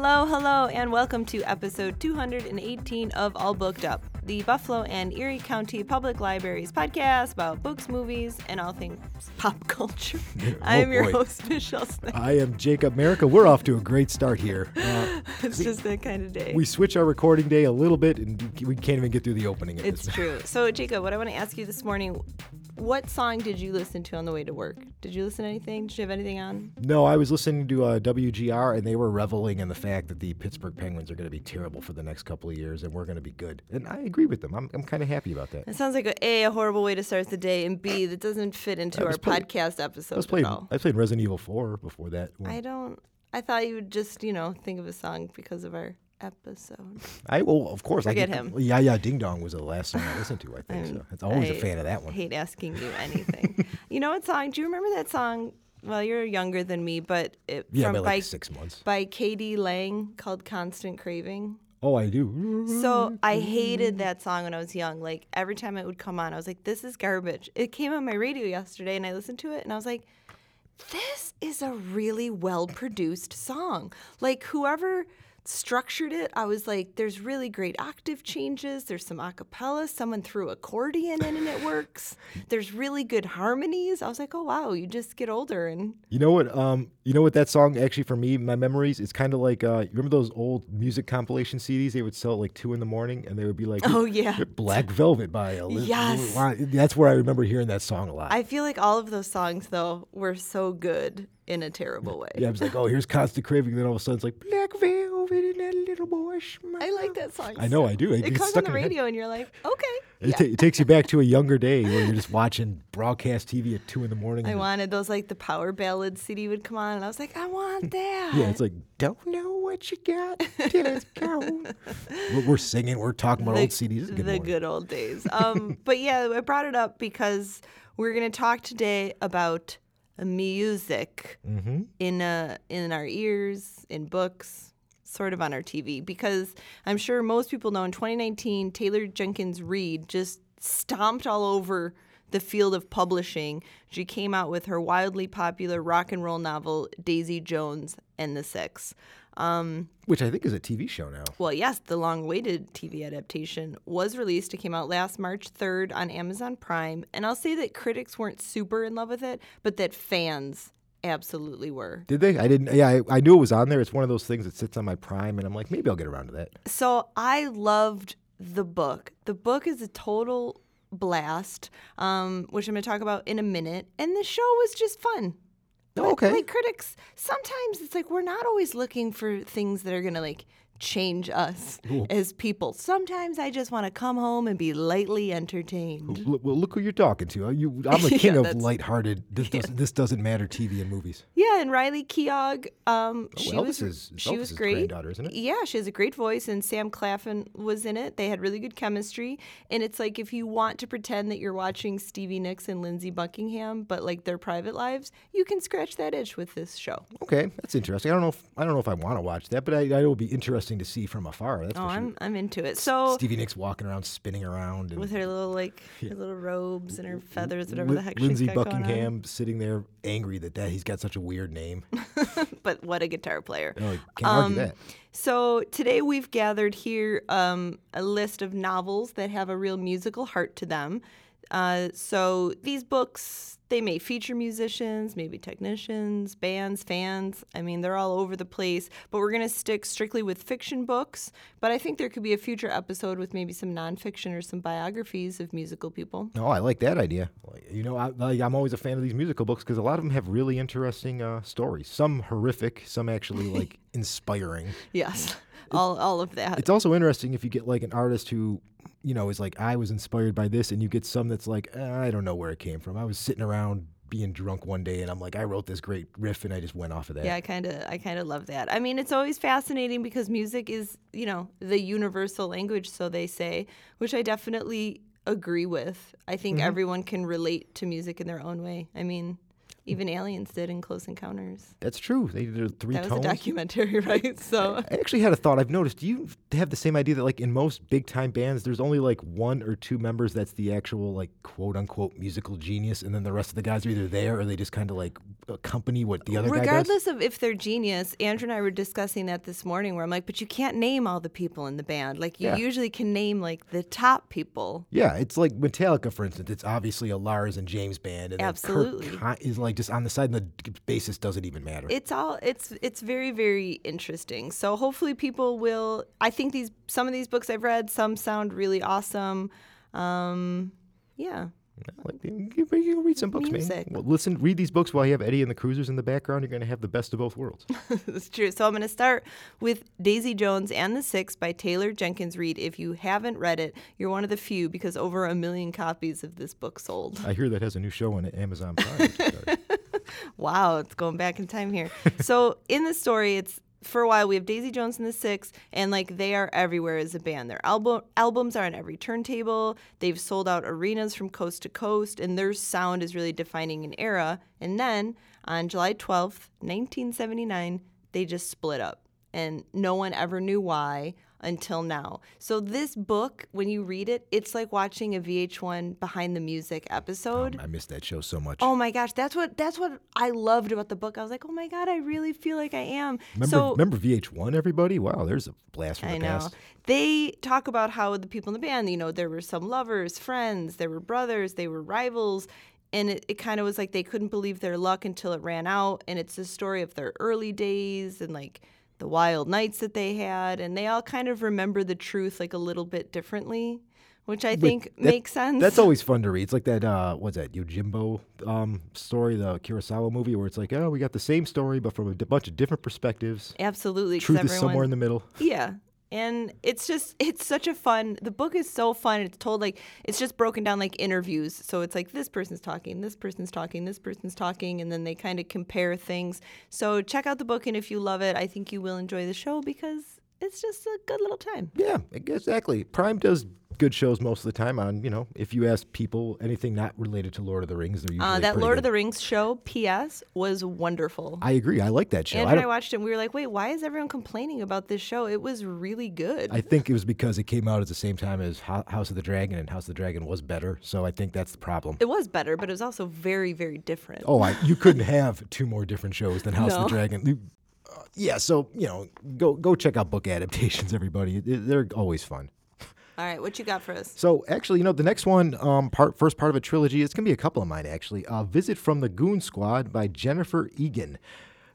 Hello, hello, and welcome to episode 218 of All Booked Up, the Buffalo and Erie County Public Libraries podcast about books, movies, and all things pop culture. I am your boy. host, Michelle Smith. I am Jacob America. We're off to a great start here. Uh, It's just that kind of day. we switch our recording day a little bit, and we can't even get through the opening. Of It's this. true. So, Jacob, what I want to ask you this morning what song did you listen to on the way to work? Did you listen to anything? Did you have anything on? No, I was listening to uh, WGR, and they were reveling in the fact that the Pittsburgh Penguins are going to be terrible for the next couple of years, and we're going to be good. And I agree with them. I'm, I'm kind of happy about that. It sounds like a, a a horrible way to start the day, and B that doesn't fit into our playing- podcast episode I was at playing. all. I played Resident Evil 4 before that. I don't. I thought you would just, you know, think of a song because of our episode. I well, of course. Forget I get, him. Yeah, yeah. Ding Dong was the last song I listened to. I think so. It's always a I fan of that one. hate asking you anything. you know what song? Do you remember that song? Well, you're younger than me, but it, Yeah, from by by like six months. by k.d. lang called "Constant Craving." Oh, I do. So I hated that song when I was young. Like every time it would come on, I was like, "This is garbage." It came on my radio yesterday, and I listened to it, and I was like, "This is a really well produced song." Like whoever structured it, I was like, "There's really great octave changes. There's some a cappella. Someone threw accordion in, and it works. There's really good harmonies." I was like, "Oh wow, you just get older and." You know what? Um, you know what that song actually for me, my memories, it's kind of like uh, you remember those old music compilation CDs? They would sell at like two in the morning, and they would be like, Oh, yeah. Black Velvet by Eliz- Yes. That's where I remember hearing that song a lot. I feel like all of those songs though were so good in a terrible way. yeah, I was like, oh, here's Constant Craving. Then all of a sudden, it's like Black Velvet and that little boy. smile." I like that song. I know, so- I do. It It, comes on the in your head. radio, and you're like, okay. It, yeah. ta- it takes you back to a younger day where you're just watching broadcast TV at two in the morning. I wanted those like the power ballad CD would come on, and I was like, I want that. Yeah, it's like don't know what you got till it's gone. we're, we're singing, we're talking about the, old CDs. A good the morning. good old days. Um, but yeah, I brought it up because we're going to talk today about music Mm-hmm. in uh, in our ears, in books, sort of on our TV. Because I'm sure most people know in 2019, Taylor Jenkins Reid just stomped all over the field of publishing. She came out with her wildly popular rock and roll novel Daisy Jones and the Six. Um, Which I think is a TV show now. well, yes, the long awaited TV adaptation was released. It came out last March 3rd on Amazon Prime. And I'll say that critics weren't super in love with it, but that fans absolutely were. Did they? I didn't. Yeah, I, I knew it was on there. It's one of those things that sits on my Prime, and I'm like, maybe I'll get around to that. So I loved the book. The book is a total blast, um, which I'm going to talk about in a minute. And the show was just fun. Oh, okay. Like critics, sometimes it's like we're not always looking for things that are going to like change us as people. Sometimes I just want to come home and be lightly entertained. L- well, look who you're talking to. You, I'm a king Yeah, of lighthearted. This doesn't. This doesn't matter. TV and movies. Yeah, and Riley Keough, um, she Elvis was is- she was great. granddaughter, isn't it? Yeah, she has a great voice, and Sam Claflin was in it. They had really good chemistry, and it's like if you want to pretend that you're watching Stevie Nicks and Lindsey Buckingham, but like their private lives, you can scratch that itch with this show. Okay, that's interesting. I don't know. If, I don't know if I want to watch that, but I, I, it will be interesting to see from afar. That's Oh, sure. I'm I'm into it. So Stevie Nicks walking around, spinning around, and with her little like her little robes and her feathers, whatever Lin- the heck Lindsey she's got going on. Buckingham sitting there angry that, that he's got such a weird name. But what a guitar player. Oh, can't argue Um, that. So today we've gathered here um, a list of novels that have a real musical heart to them. Uh, so these books, they may feature musicians, maybe technicians, bands, fans. I mean, they're all over the place. But we're going to stick strictly with fiction books. But I think there could be a future episode with maybe some nonfiction or some biographies of musical people. No, I like that idea. You know, I, I'm always a fan of these musical books because a lot of them have really interesting uh, stories. Some horrific, some actually like inspiring. Yes, all, all of that. It's also interesting if you get like an artist who, you know, is like, I was inspired by this, and you get some that's like, "Eh, I don't know where it came from. I was sitting around being drunk one day, and I'm like, I wrote this great riff, and I just went off of that. Yeah, I kind of I kind of love that. I mean, it's always fascinating because music is, you know, the universal language, so they say, which I definitely agree with. I think everyone can relate to music in their own way. I mean, Even aliens did in Close Encounters. That's true. They did three That was tones. a documentary, right? So I actually had a thought. I've noticed. Do you have the same idea that, like, in most big time bands, there's only like one or two members that's the actual, like, quote unquote musical genius, and then the rest of the guys are either there or they just kind of like accompany what the other guy does? regardless of if they're genius, Andrew and I were discussing that this morning where I'm like, but you can't name all the people in the band. Like you Yeah. usually can name like the top people. Yeah, it's like Metallica, for instance. It's obviously a Lars and James band, and Absolutely. Kirk is like just on the side, and the basis doesn't even matter. It's all it's it's very very interesting. So hopefully people will. I think these some of these books I've read, some sound really awesome. Um, yeah. Like, you, you can read some books, Music. man. Well, listen, read these books while you have Eddie and the Cruisers in the background. You're going to have the best of both worlds. That's true. So I'm going to start with Daisy Jones and the Six by Taylor Jenkins Reid. If you haven't read it, you're one of the few because over a million copies of this book sold. I hear that has a new show on Amazon Prime. Wow, it's going back in time here. so in the story, it's for a while we have Daisy Jones and the Six, and like they are everywhere as a band. Their album albums are on every turntable. They've sold out arenas from coast to coast, and their sound is really defining an era. And then on July twelfth, nineteen seventy nine, they just split up, and no one ever knew why until now. So this book, when you read it, it's like watching a VH1 behind the music episode. Um, I missed that show so much. Oh my gosh, that's what that's what I loved about the book. I was like, oh my god, I really feel like I am. remember, so remember VH1, everybody? Wow, there's a blast from the I know past. they talk about how the people in the band, you know, there were some lovers, friends, there were brothers, they were rivals. And it, it kind of was like they couldn't believe their luck until it ran out. And it's a story of their early days and like the wild nights that they had. And they all kind of remember the truth like a little bit differently, which I think That- makes sense. That's always fun to read. It's like that, uh, what's that, Yojimbo um, story, the Kurosawa movie, where it's like, oh, we got the same story, but from a d- bunch of different perspectives. Absolutely, Truth is somewhere in the middle. Yeah. And it's just it's such a fun the book is so fun. It's told like it's just broken down like interviews. So it's like this person's talking, this person's talking, this person's talking, and then they kind of compare things. So check out the book and if you love it, I think you will enjoy the show because it's just a good little time. Yeah, exactly. Prime does good shows most of the time on, you know, if you ask people anything not related to Lord of the Rings, they're usually Uh, that Lord good. of the Rings show, P.S., was wonderful. I agree. I like that show. Andrew I, and I watched it and we were like, wait, why is everyone complaining about this show? It was really good. I think it was because it came out at the same time as Ho- House of the Dragon, and House of the Dragon was better. So I think that's the problem. it was better, but it was also very, very different. Oh, I, you couldn't have two more different shows than House of the Dragon. You- uh, yeah, so you know, go go check out book adaptations, everybody. They're always fun. All right, what you got for us? So actually, you know, the next one, um, part first part of a trilogy. It's gonna be a couple of mine actually. Uh, Visit from the Goon Squad by Jennifer Egan.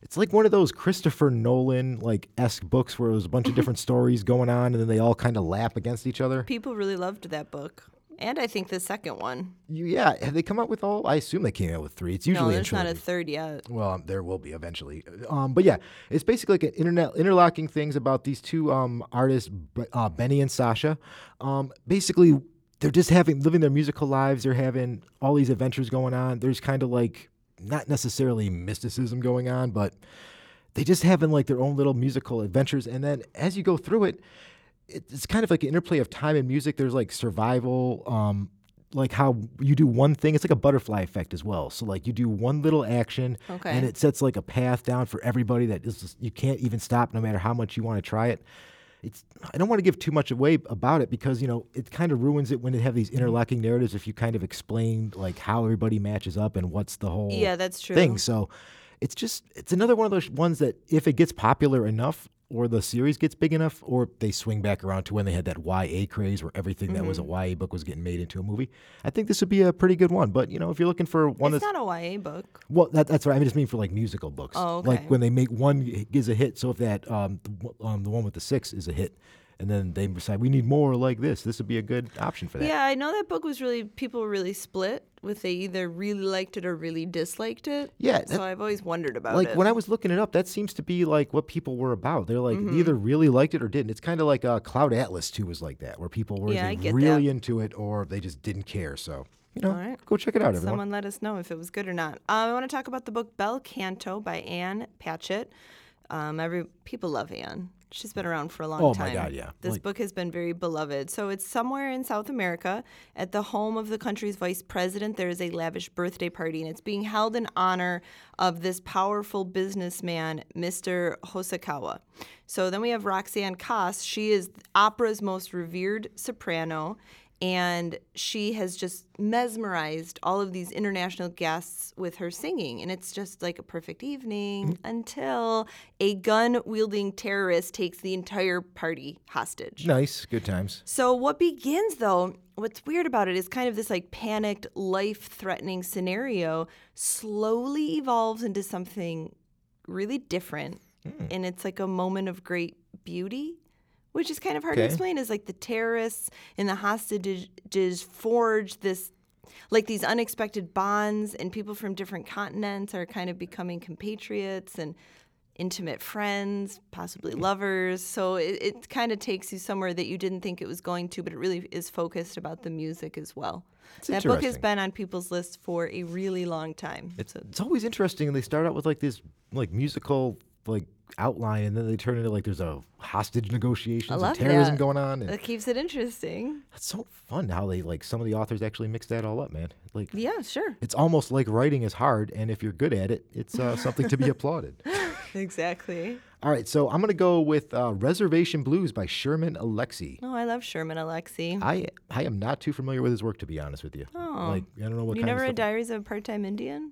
It's like one of those Christopher Nolan like esque books where there's a bunch of different stories going on, and then they all kind of lap against each other. People really loved that book. And I think the second one. You, yeah, have they come out with all? I assume they came out with three. It's usually in there's not a third yet. Well, um, there will be eventually. Um, but yeah, it's basically like an internet interlocking things about these two um, artists, uh, Benny and Sasha. Um, basically, they're just having living their musical lives. They're having all these adventures going on. There's kind of like not necessarily mysticism going on, but they just having like their own little musical adventures. And then as you go through it- it's kind of like an interplay of time and music. There's like survival, um, like how you do one thing. It's like a butterfly effect as well. So like you do one little action, Okay. and it sets like a path down for everybody that is just, you can't even stop no matter how much you want to try it. It's I don't want to give too much away about it because you know it kind of ruins it when they have these interlocking narratives. If you kind of explain like how everybody matches up and what's the whole Yeah, that's true. thing. So it's just it's another one of those ones that if it gets popular enough or the series gets big enough or they swing back around to when they had that YA craze where everything that was Mm-hmm. a YA book was getting made into a movie, I think this would be a pretty good one. But you know, if you're looking for one It's that's not a YA book. well, that, that's what I just mean for like musical books. Oh, Like when they make one gives a hit. So if that um the, um the one with the six is a hit, and then they decide we need more like this, this would be a good option for that. Yeah, I know that book was really people were really split with they either really liked it or really disliked it. Yeah, that- So I've always wondered about like it. Like when I was looking it up, that seems to be like what people were about. They're like Mm-hmm. either really liked it or didn't. It's kind of like uh, Cloud Atlas too was like that, where people were Yeah, either really that. into it or they just didn't care. So you know, All right. go check it out, everyone. Someone let us know if it was good or not. Um, I want to talk about the book Bel Canto by Ann Patchett. Um, every people love Anne. She's been around for a long Oh my time. God, yeah. This Like- book has been very beloved. So it's somewhere in South America at the home of the country's vice president. There is a lavish birthday party, and it's being held in honor of this powerful businessman, Mr. Hosokawa. So then we have Roxane Coss. She is opera's most revered soprano. And she has just mesmerized all of these international guests with her singing. And it's just like a perfect evening mm-hmm. until a gun wielding terrorist takes the entire party hostage. Nice, good times. So, what begins though, what's weird about it is kind of this like panicked, life threatening scenario slowly evolves into something really different. Hmm. And it's like a moment of great beauty, which is kind of hard to explain. Is like the terrorists and the hostages forge this. Like these unexpected bonds, and people from different continents are kind of becoming compatriots and intimate friends, possibly lovers. So it, it kind of takes you somewhere that you didn't think it was going to, but it really is focused about the music as well. that book has been on people's lists for a really long time. It's it's always interesting. And they start out with like this like musical like outline, and then they turn into like there's a hostage negotiations and terrorism that. going on, and That keeps it interesting. it's so fun how they like some of the authors actually mix that all up, man. Like Yeah, sure. it's almost like writing is hard, and if you're good at it, it's uh, something to be applauded. Exactly. All right, so I'm gonna go with uh, Reservation Blues by Sherman Alexie. Oh, I love Sherman Alexie. I I am not too familiar with his work to be honest with you. Oh. Like I don't know what you never read. Diaries of a Part-Time Indian?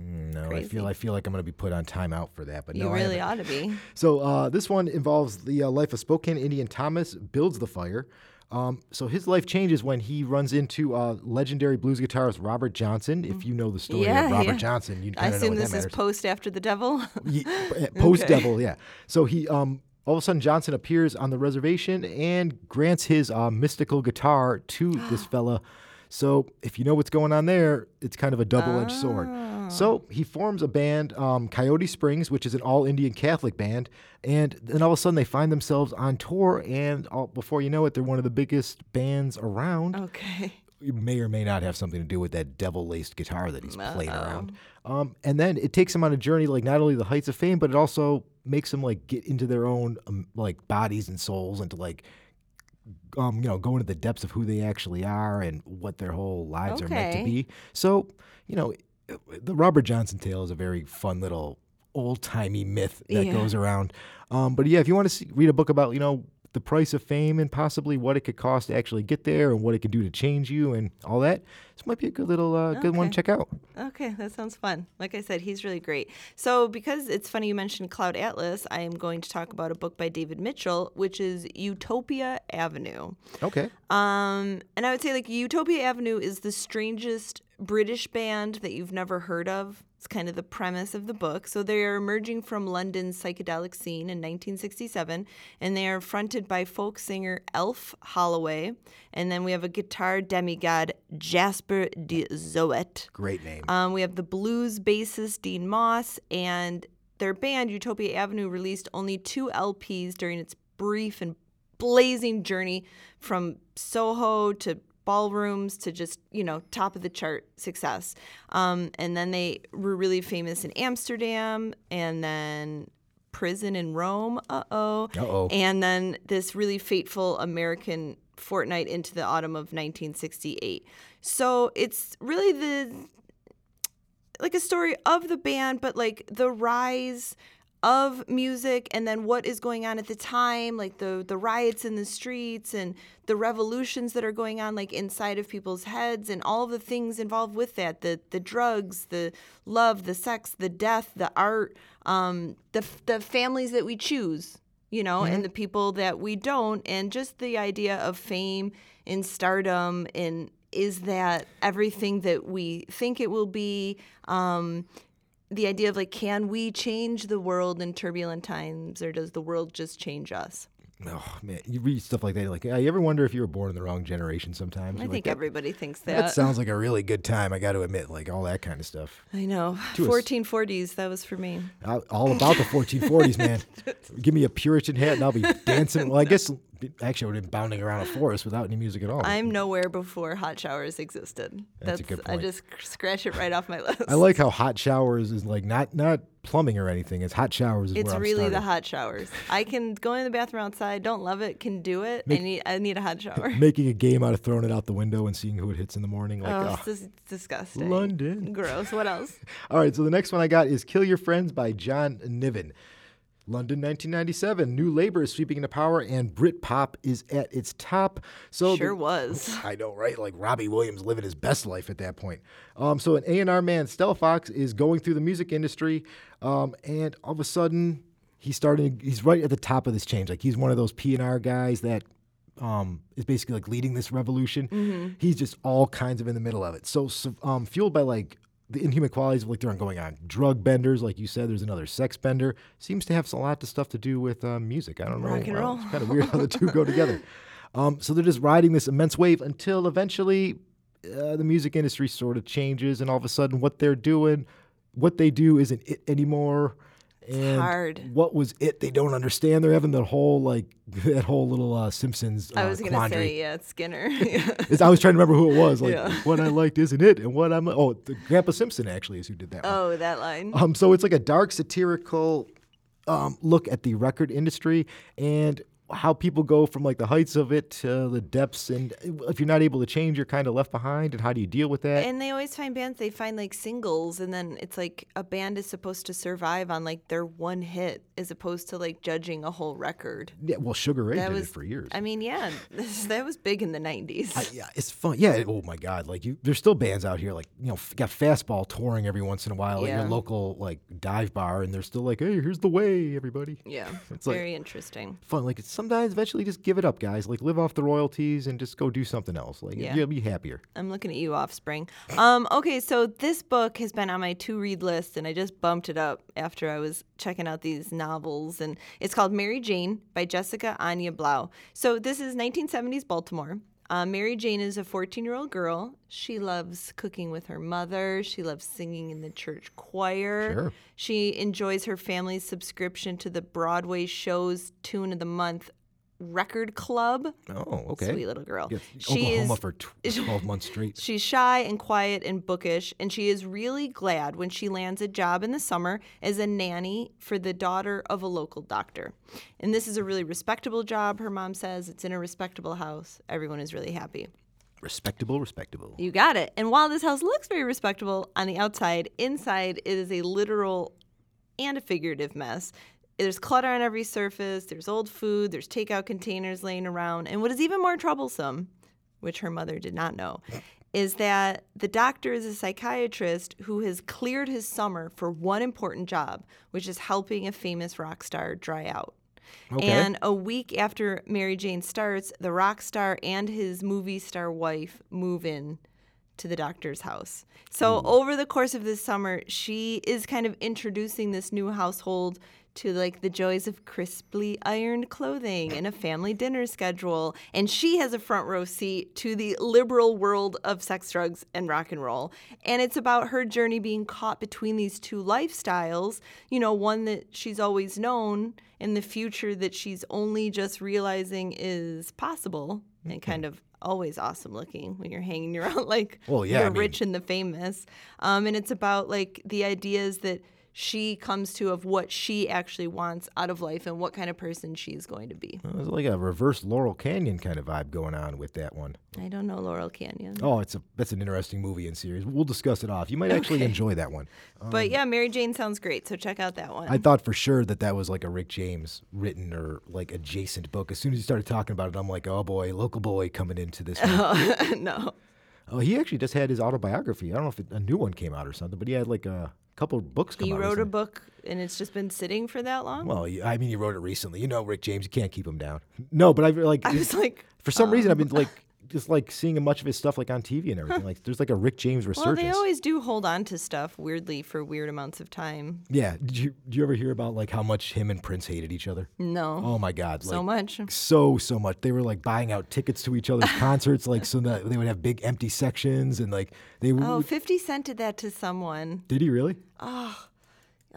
Mm, no, I feel I feel like I'm gonna be put on timeout for that, but You no, really ought to be. So uh, this one involves the uh, life of Spokane Indian Thomas Builds-the-Fire. Um, so his life changes when he runs into uh, legendary blues guitarist Robert Johnson. If you know the story Yeah, of Robert yeah. Johnson, you I kind of know assume this is post After the Devil. Post Devil, yeah. So he um, all of a sudden Johnson appears on the reservation and grants his uh, mystical guitar to this fella. So if you know what's going on there, it's kind of a double-edged sword. So he forms a band, um, Coyote Springs, which is an all-Indian Catholic band, and then all of a sudden they find themselves on tour, and all, before you know it, they're one of the biggest bands around okay. it may or may not have something to do with that devil-laced guitar that he's playing around. Um, and then it takes him on a journey, like not only the heights of fame, but it also makes them like get into their own um, like bodies and souls, and to like, um, you know, go into the depths of who they actually are and what their whole lives are meant to be. So, you know, the Robert Johnson tale is a very fun little old timey myth that Yeah. goes around. Um, but yeah, if you want to see, read a book about you know the price of fame and possibly what it could cost to actually get there and what it could do to change you and all that, this might be a good little uh, good one to check out. Okay, that sounds fun. Like I said, he's really great. So, because it's funny you mentioned Cloud Atlas, I am going to talk about a book by David Mitchell, which is Utopia Avenue. Okay. Um, and I would say like Utopia Avenue is the strangest British band that you've never heard of. Kind of the premise of the book. So they are emerging from London's psychedelic scene in 1967, and they are fronted by folk singer Elf Holloway, and then we have a guitar demigod Jasper de Zoet. Great name. Um, we have the blues bassist Dean Moss, and their band Utopia Avenue released only two LPs during its brief and blazing journey from Soho to ballrooms to just you know top of the chart success. Um, and then they were really famous in Amsterdam, and then prison in Rome. Uh oh. Uh-oh. And then this really fateful American fortnight into the autumn of 1968. So it's really the like a story of the band, but like the rise of music and then what is going on at the time, like the the riots in the streets and the revolutions that are going on like inside of people's heads and all of the things involved with that, the the drugs, the love, the sex, the death, the art, um, the the families that we choose, you know, and the people that we don't, and just the idea of fame and stardom and is that everything that we think it will be? Um, the idea of like, can we change the world in turbulent times, or does the world just change us? Oh man, you read stuff like that. Like, you ever wonder if you were born in the wrong generation? Sometimes I You're think like, everybody thinks that, that sounds like a really good time. I got to admit, like all that kind of stuff. I know. To us. 1440s, that was for me. I- All about the 1440s, man. Give me a Puritan hat and I'll be dancing. Well, I guess Actually, I would have been bounding around a forest without any music at all. I'm nowhere before hot showers existed. That's a good point. I just scratch it right off my list. I like how hot showers is like not not plumbing or anything. It's hot showers. Is It's really the hot showers. I can go in the bathroom outside. Don't love it. Can do it. I need. I need a hot shower. Making a game out of throwing it out the window and seeing who it hits in the morning. Like, oh, oh. it's ah. dis- disgusting. London. Gross. What else? All right, so the next one I got is Kill Your Friends by John Niven. London 1997. New labor is sweeping into power and Britpop is at its top. So the- Sure was. I know, right? Like Robbie Williams living his best life at that point. Um, so an A&R man, Stelfox, is going through the music industry, um, and all of a sudden he's starting. He's right at the top of this change. Like he's one of those P&R guys that um, is basically like leading this revolution. He's just all kinds of in the middle of it. So, so um, fueled by like the inhuman qualities of like they're going on drug benders, like you said. There's another sex bender. Seems to have a lot of stuff to do with uh, music. I don't know. Rock and roll. It's kind of weird how the two go together. Um, so they're just riding this immense wave until eventually uh, the music industry sort of changes, and all of a sudden, what they're doing, what they do, isn't it anymore. And hard. what was it? They don't understand. They're having that whole like that whole little uh, Simpsons. Uh, I was gonna quandary. say yeah, it's Skinner. Yeah. I was trying to remember who it was. Like Yeah. what I liked isn't it, and what I'm. Oh, the Grandpa Simpson actually is who did that. one. oh, that line. Um, so it's like a dark satirical um, look at the record industry and how people go from like the heights of it to the depths, and if you're not able to change, you're kind of left behind. And how do you deal with that? And they always find bands, they find like singles, and then it's like a band is supposed to survive on like their one hit as opposed to like judging a whole record. yeah, well, Sugar Ray That did was it for years. I mean, yeah, this, that was big in the 90s. I- yeah, it's fun. Yeah. Oh my God. Like you, there's still bands out here. Like you know, got fastball touring every once in a while at your local like dive bar, and they're still like, "Hey, here's the way, everybody." yeah, It's like- very interesting. Fun. Like it's sometimes eventually just give it up, guys. Like live off the royalties and just go do something else. Like Yeah. you'll be happier. I'm looking at you, Offspring. Um, okay, so this book has been on my to read list, and I just bumped it up after I was checking out these novels. And it's called Mary Jane by Jessica Anya Blau. So this is 1970s Baltimore. Uh, Mary Jane is a 14 year old girl. She loves cooking with her mother. She loves singing in the church choir. Sure. She enjoys her family's subscription to the Broadway show's Tune of the Month Record Club. Oh, okay. Sweet little girl. Yeah, She Oklahoma is- for tw- 12 months straight. She's shy and quiet and bookish, and she is really glad when she lands a job in the summer as a nanny for the daughter of a local doctor. And this is a really respectable job, her mom says. It's in a respectable house. Everyone is really happy. Respectable, respectable. You got it. And while this house looks very respectable on the outside, inside it is a literal and a figurative mess. There's clutter on every surface, there's old food, there's takeout containers laying around. And what is even more troublesome, which her mother did not know, is that the doctor is a psychiatrist who has cleared his summer for one important job, which is helping a famous rock star dry out. Okay. And a week after Mary Jane starts, the rock star and his movie star wife move in to the doctor's house. So hmm. over the course of this summer, she is kind of introducing this new household to like the joys of crisply ironed clothing and a family dinner schedule. And she has a front row seat to the liberal world of sex, drugs, and rock and roll. And it's about her journey being caught between these two lifestyles, you know, one that she's always known and the future that she's only just realizing is possible and kind of always awesome looking when you're hanging around like Well, yeah, the I mean- rich and the famous. Um, and it's about like the ideas that she comes to of what she actually wants out of life and what kind of person she's going to be. There's like a reverse Laurel Canyon kind of vibe going on with that one. I don't know Laurel Canyon. Oh, it's a that's an interesting movie and series. We'll discuss it off. You might actually Okay. enjoy that one. but um, yeah, Mary Jane sounds great, so check out that one. I thought for sure that that was like a Rick James written or like adjacent book. As soon as you started talking about it, I'm like, oh boy, local boy coming into this. One. no. oh, he actually just had his autobiography. I don't know if it, a new one came out or something, but he had like a couple books come He out. wrote a book and it's just been sitting for that long? Well, I mean, he wrote it recently. You know, Rick James, you can't keep him down. No, but I like I was like, for some reason um. I've been like just like seeing much of his stuff like on TV and everything. Like there's like a Rick James resurgence. well, they always do hold on to stuff weirdly for weird amounts of time. yeah. Did you did you ever hear about like how much him and Prince hated each other? No. Oh my God! so much. so so much. They were like buying out tickets to each other's concerts, like so that they would have big empty sections, and like they would. Oh, 50 Cent did that to someone. Did he really? Oh.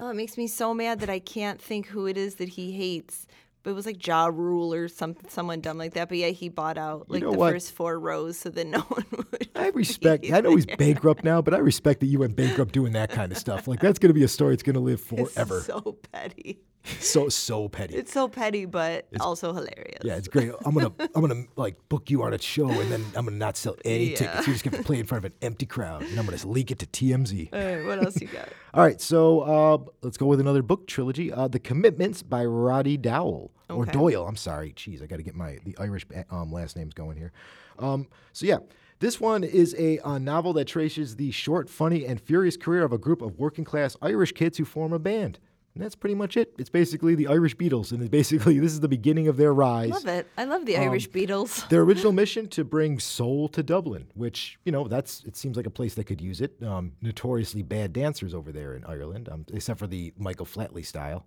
Oh, it makes me so mad that I can't think who it is that he hates. It was like Ja Rule or some someone dumb like that. But yeah, he bought out like know the what? first four rows so that no one would. I respect. I know he's bankrupt now, but I respect that you went bankrupt doing that kind of stuff. Like that's going to be a story that's going to live forever. So petty. So so petty. It's so petty, but also hilarious. Yeah, it's great. I'm gonna I'm gonna like book you on a show, and then I'm gonna not sell any Yeah. tickets. You're just gonna play in front of an empty crowd, and I'm gonna leak it to TMZ. All right, what else you got? All right, so uh, let's go with another book trilogy. Uh, the Commitments by Roddy Dowell or Doyle. I'm sorry, jeez, I got to get my the Irish um, last names going here. Um, so yeah, this one is a, uh novel that traces the short, funny, and furious career of a group of working class Irish kids who form a band. And that's pretty much it. It's basically the Irish Beatles, and basically this is the beginning of their rise. I love it. I love the Um, Irish Beatles. Their original mission to bring soul to Dublin, which you know that's it seems like a place that could use it. Um, notoriously bad dancers over there in Ireland, um, except for the Michael Flatley style.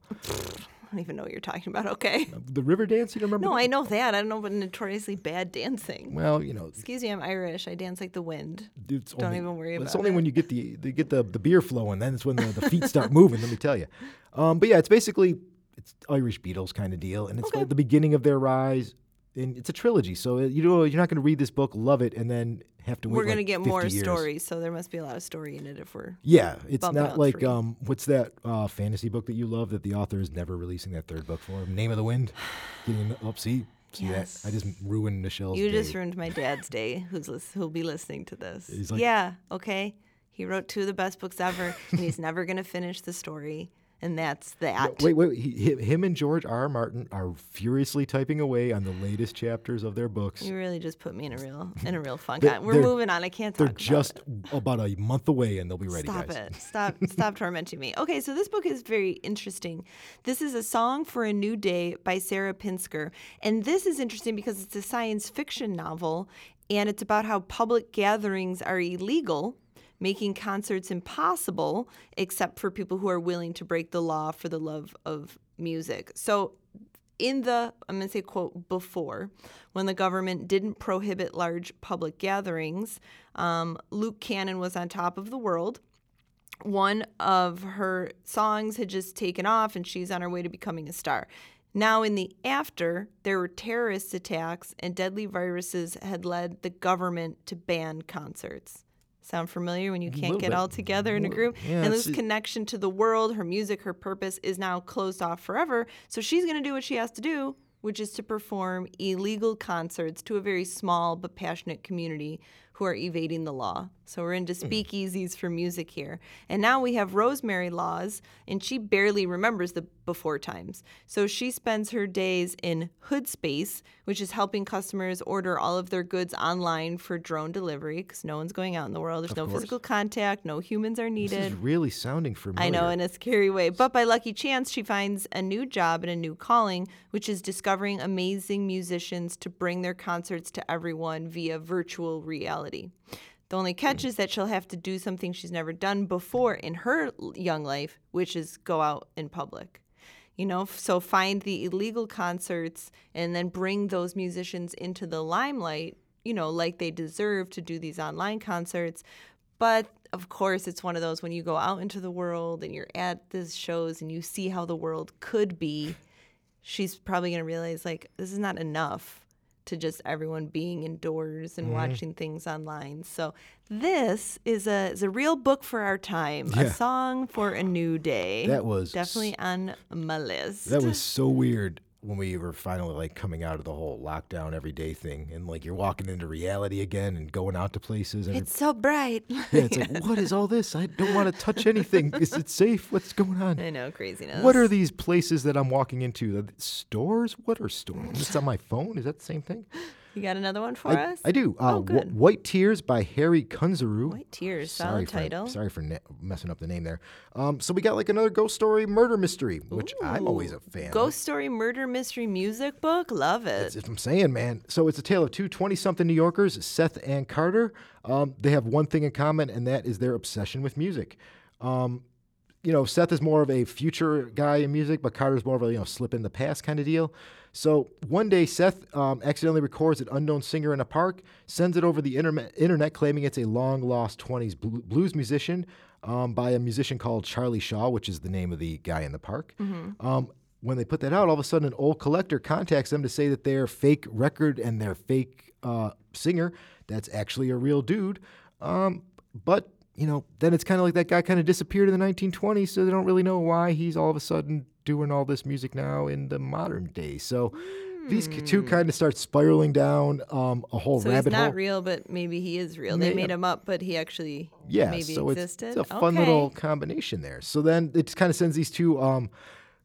I don't even know what you're talking about. Okay. The river dance, you don't remember? No, that? I know that. I don't know about notoriously bad dancing. Well, you know, Excuse me, I'm Irish. I dance like the wind. it's Don't only, even worry about it. It's only it. when you get the they get the, the beer flowing, then it's when the, the feet start moving. Let me tell you. Um, but yeah, it's basically it's Irish Beatles kind of deal, and it's Okay. like the beginning of their rise. And it's a trilogy, so uh, you know you're not going to read this book, love it, and then have to wait. We're gonna like get more years. stories, so there must be a lot of story in it if we're. Yeah, it's not like um, what's that uh, fantasy book that you love that the author is never releasing that third book for? Name of the Wind. Getting up, see, see Yes. that? I just ruined Michelle's. You day. just ruined my dad's day. Who's lis- who'll be listening to this? He's like- yeah, okay. He wrote two of the best books ever, and he's never gonna finish the story, and that's that. Wait, wait. He, him and George R. R. Martin are furiously typing away on the latest chapters of their books. You really just put me in a real in a real funk. They're- We're they're- moving on. I can't They're about just it. about a month away, and they'll be ready, Stop guys. it. Stop stop tormenting me. Okay, so this book is very interesting. This is a song for a new day by Sarah Pinsker. And this is interesting because it's a science fiction novel and it's about how public gatherings are illegal, making concerts impossible except for people who are willing to break the law for the love of music. So in the I'm going to say quote before when the government didn't prohibit large public gatherings, um, Luce Cannon was on top of the world. One of her songs had just taken off, and she's on her way to becoming a star. Now, in the after, there were terrorist attacks, and deadly viruses had led the government to ban concerts. Sound familiar when you can't get bit. all together in a group yeah, and lose connection to the world? Her music, her purpose is now closed off forever. So she's going to do what she has to do, which is to perform illegal concerts to a very small but passionate community who are evading the law. So we're into speakeasies for music here. And now we have Rosemary Laws, and she barely remembers the before times. So she spends her days in Hoodspace, which is helping customers order all of their goods online for drone delivery because no one's going out in the world. There's no course. physical contact, no humans are This needed. is really sounding familiar. I know, in a scary way. But by lucky chance, she finds a new job and a new calling, which is discovering amazing musicians to bring their concerts to everyone via virtual reality. The only catch hmm. is that she'll have to do something she's never done before in her young life, which is go out in public. You know, so find the illegal concerts and then bring those musicians into the limelight, you know, like they deserve to do these online concerts. But of course, it's one of those when you go out into the world and you're at these shows and you see how the world could be, she's probably going to realize like this is not enough to just everyone being indoors and mm-hmm. watching things online. So this is a is a real book for our time. A song for a new day. That was definitely on my list. That was so weird when we were finally like coming out of the whole lockdown everyday thing, and like you're walking into reality again and going out to places. And it's so bright. yeah, it's like, what is all this? I don't want to touch anything. Is it safe? What's going on? I know craziness. What are these places that I'm walking into? They stores? What are stores? It's on my phone. Is that the same thing? You got another one for I, us? I do. Uh, Oh, Wh- good. White Tears by Hari Kunzru. White Tears, Sorry solid for, title. Sorry for messing up the name there. Um, so we got like another ghost story murder mystery, which I'm always a fan of. Ghost story murder mystery music book. Love it. That's what I'm saying, man. So it's a tale of two 20 something New Yorkers, Seth and Carter. Um, they have one thing in common, and that is their obsession with music. Um, you know, Seth is more of a future guy in music, but Carter's more of a, you know, slip in the past kind of deal. So one day, Seth um, accidentally records an unknown singer in a park, sends it over the internet, internet claiming it's a long lost 20s blu- blues musician um, by a musician called Charlie Shaw, which is the name of the guy in the park. Um, when they put that out, all of a sudden an old collector contacts them to say that their fake record and their fake uh, singer that's actually a real dude. Um, but you know, then it's kind of like that guy kind of disappeared in the 1920s, so they don't really know why he's all of a sudden doing all this music now in the modern day. So these two kind of start spiraling down um, a whole Hmm. So he's rabbit not hole. real, but maybe he is real. They May- made him up, but he actually yeah, maybe so it's, existed. it's a fun little combination there. So then it kind of sends these two um,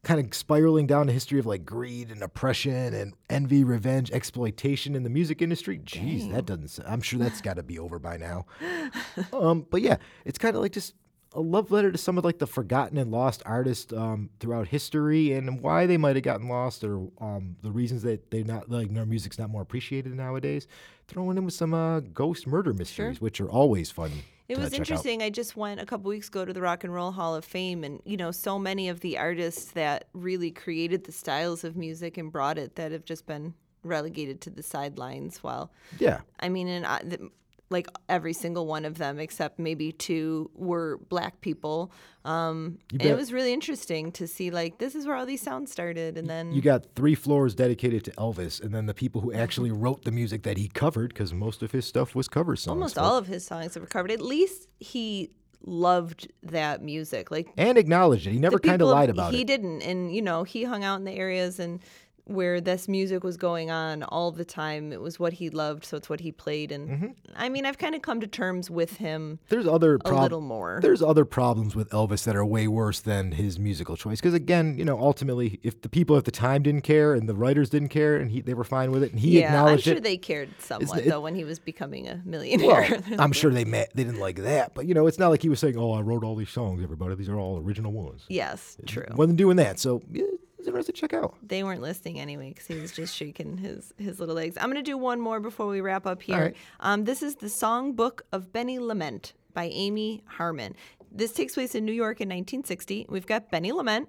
kind of spiraling down a history of like greed and oppression and envy, revenge, exploitation in the music industry. Jeez, that doesn't. I'm sure that's got to be over by now. um, but yeah, it's kind of like just a love letter to some of like the forgotten and lost artists um, throughout history and why they might have gotten lost or um, the reasons that they not like their music's not more appreciated nowadays. Throwing in with some uh, ghost murder mysteries, which are always fun. It was check out. interesting. I just went a couple weeks ago to the Rock and Roll Hall of Fame, and you know, so many of the artists that really created the styles of music and brought it that have just been relegated to the sidelines. While Yeah. I mean, and I, the, like every single one of them, except maybe two, were black people. Um, and it was really interesting to see like this is where all these sounds started, and then You got three floors dedicated to Elvis, and then the people who actually wrote the music that he covered, because most of his stuff was cover songs. almost folks. all of his songs were covered At least he loved that music. Like and acknowledged it. He never kind of lied about it. he didn't and you know he hung out in the areas and where this music was going on all the time it was what he loved so it's what he played and Mm-hmm. i mean i've kind of come to terms with him There's other a little more There's other problems with Elvis that are way worse than his musical choice. Because again, you know, ultimately, if the people at the time didn't care and the writers didn't care and he, they were fine with it and he yeah i'm sure it, they cared somewhat it- though when he was becoming a millionaire well, I'm sure they met, they didn't like that. But you know, it's not like he was saying, "Oh, I wrote all these songs, everybody. These are all original ones." yes true Wasn't doing that. So yeah, it's interesting to check out. they weren't listening anyway because he was just shaking his his little legs. I'm gonna do one more before we wrap up here. right. Um, this is the Songbook of Benny Lament by Amy Harmon. This takes place in New York in 1960. We've got Benny Lament.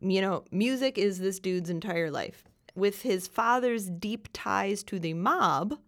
You know, music is this dude's entire life. With his father's deep ties to the mob,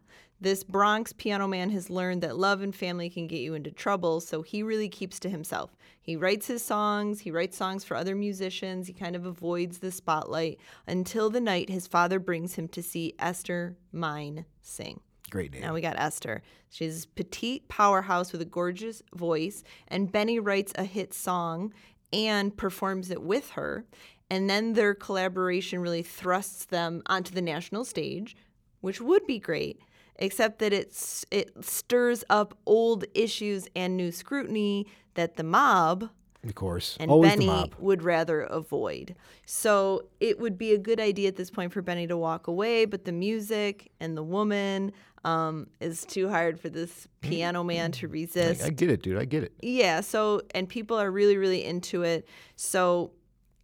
this Bronx piano man has learned that love and family can get you into trouble, so he really keeps to himself. He writes his songs, he writes songs for other musicians, he kind of avoids the spotlight until the night his father brings him to see Esther Mine sing. Great name. Now we got Esther. She's a petite powerhouse with a gorgeous voice, and Benny writes a hit song and performs it with her. And then their collaboration really thrusts them onto the national stage, which would be great, except that it's it stirs up old issues and new scrutiny that the mob of course, and always Benny would rather avoid. So it would be a good idea at this point for Benny to walk away, but the music and the woman um, is too hard for this piano man to resist. I, I get it, dude. I get it. Yeah, so and people are really really into it. So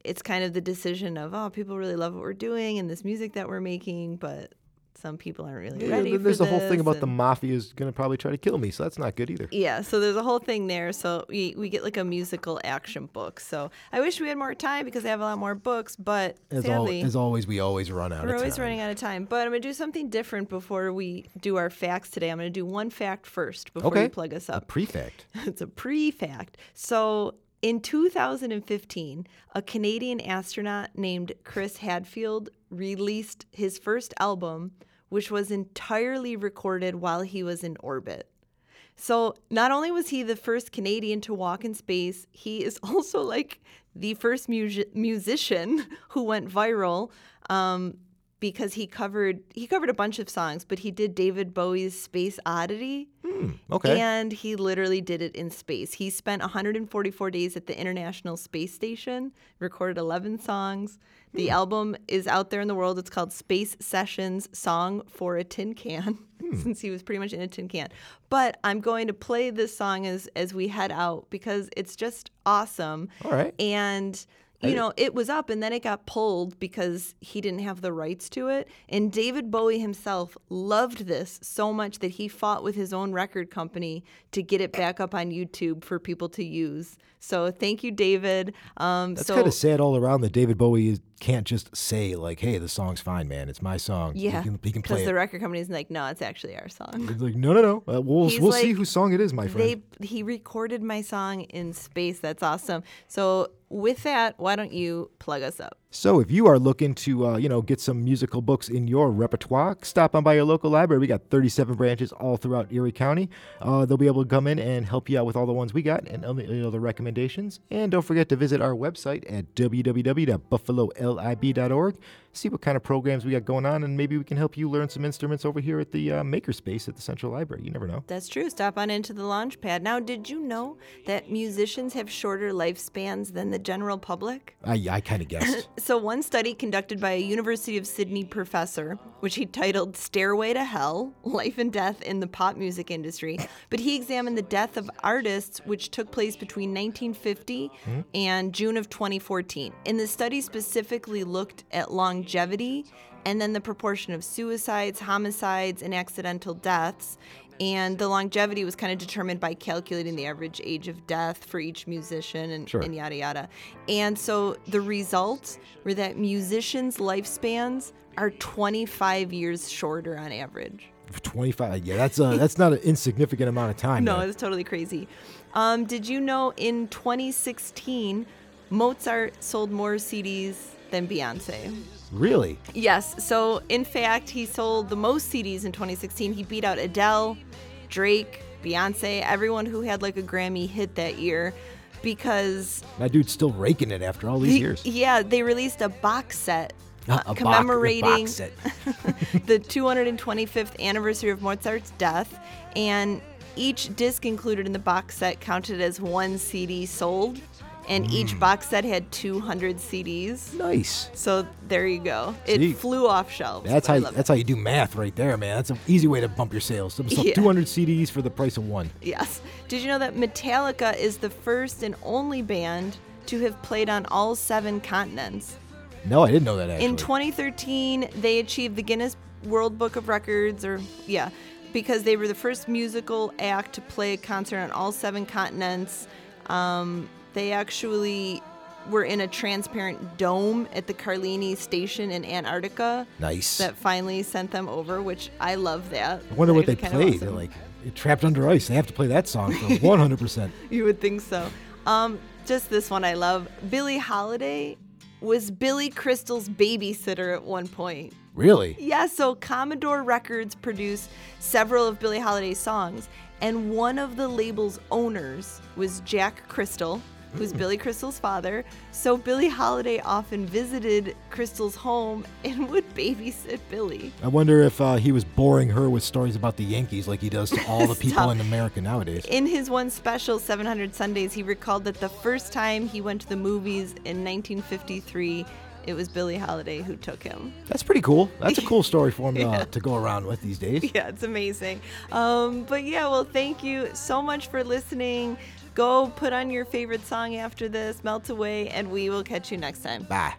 it's kind of the decision of oh, people really love what we're doing and this music that we're making, but some people aren't really Yeah, ready there's for the whole thing about the mafia is gonna probably try to kill me, so that's not good either. yeah, so there's a whole thing there. So we, we get like a musical action book. So I wish we had more time because I have a lot more books, but As, al- sadly, as always, we always run out we're always time. running out of time. But I'm going to do something different before we do our facts today. I'm going to do one fact first before Okay. you plug us A up. prefect. it's a pre fact. So in 2015, a Canadian astronaut named Chris Hadfield released his first album, which was entirely recorded while he was in orbit. So not only was he the first Canadian to walk in space, he is also like the first mu- musician who went viral um, because he covered he covered a bunch of songs, but he did David Bowie's Space Oddity. Okay. And he literally did it in space. He spent 144 days at the International Space Station, recorded 11 songs. The Hmm. album is out there in the world. It's called Space Sessions Song for a Tin Can, Hmm. since he was pretty much in a tin can. But I'm going to play this song as, as we head out because it's just awesome. All right. And you know, it was up and then it got pulled because he didn't have the rights to it. And David Bowie himself loved this so much that he fought with his own record company to get it back up on YouTube for people to use. So thank you, David. Um, That's so kind of sad all around that David Bowie can't just say like, "Hey, the song's fine, man. It's my song. yeah, he can, he can because play the it." record company's like, no, it's actually our song. Like, "No, no, no. Uh, we'll He's we'll see whose song it is, my friend." They he recorded my song in space. That's awesome. So with that, why don't you plug us up? So if you are looking to, uh, you know, get some musical books in your repertoire, stop on by your local library. We got 37 branches all throughout Erie County. Uh, they'll be able to come in and help you out with all the ones we got and you know, the recommendations. And don't forget to visit our website at www.buffalolib.org. See what kind of programs we got going on, and maybe we can help you learn some instruments over here at the uh, Makerspace at the Central Library. You never know. That's true. Stop on into the launch pad. Now, did you know that musicians have shorter lifespans than the general public? I, I kind of guessed. So, one study conducted by a University of Sydney professor, which he titled Stairway to Hell Life and Death in the Pop Music Industry, but he examined the death of artists, which took place between 1950 hmm? and June of 2014. And the study specifically looked at longevity and then the proportion of suicides, homicides, and accidental deaths. And the longevity was kind of determined by calculating the average age of death for each musician and, Sure. and yada yada. And so the results were that musicians' lifespans are 25 years shorter on average. 25. Yeah, that's uh, that's not an insignificant amount of time. No, it's totally crazy. Um, did you know in 2016, Mozart sold more CDs than Beyonce? Really? Yes. So, in fact, he sold the most CDs in 2016. He beat out Adele, Drake, Beyonce, everyone who had like a Grammy hit that year because That dude's still raking it after all these he- years. yeah, they released a box set uh, a commemorating box set. the 225th anniversary of Mozart's death, and each disc included in the box set counted as one CD sold, and Hmm. each box set had 200 CDs. Nice. So there you go. It See, flew off shelves. That's how love that's how you do math right there, man. That's an easy way to bump your sales. Yeah. 200 CDs for the price of one. Yes. Did you know that Metallica is the first and only band to have played on all seven continents? No, I didn't know that actually. In 2013, they achieved the Guinness World Book of Records, or yeah, because they were the first musical act to play a concert on all seven continents. Um, they actually were in a transparent dome at the Carlini Station in Antarctica nice. that finally sent them over, which I love that. I wonder what they That is kind of played. awesome. They're like "You're trapped under ice. They have to play that song for 100%. You would think so. Um, just this one I love. Billie Holiday was Billy Crystal's babysitter at one point. Really? Yeah, so Commodore Records produced several of Billie Holiday's songs, and one of the label's owners was Jack Crystal, who's Billy Crystal's father. So Billie Holiday often visited Crystal's home and would babysit Billy. I wonder if uh, he was boring her with stories about the Yankees like he does to all the people in America nowadays. In his one special, 700 Sundays, he recalled that the first time he went to the movies in 1953, it was Billie Holiday who took him. That's pretty cool. That's a cool story for him to, to go around with these days. Yeah, it's amazing. Um, but yeah, well, thank you so much for listening. Go put on your favorite song after this, melt away, and we will catch you next time. Bye.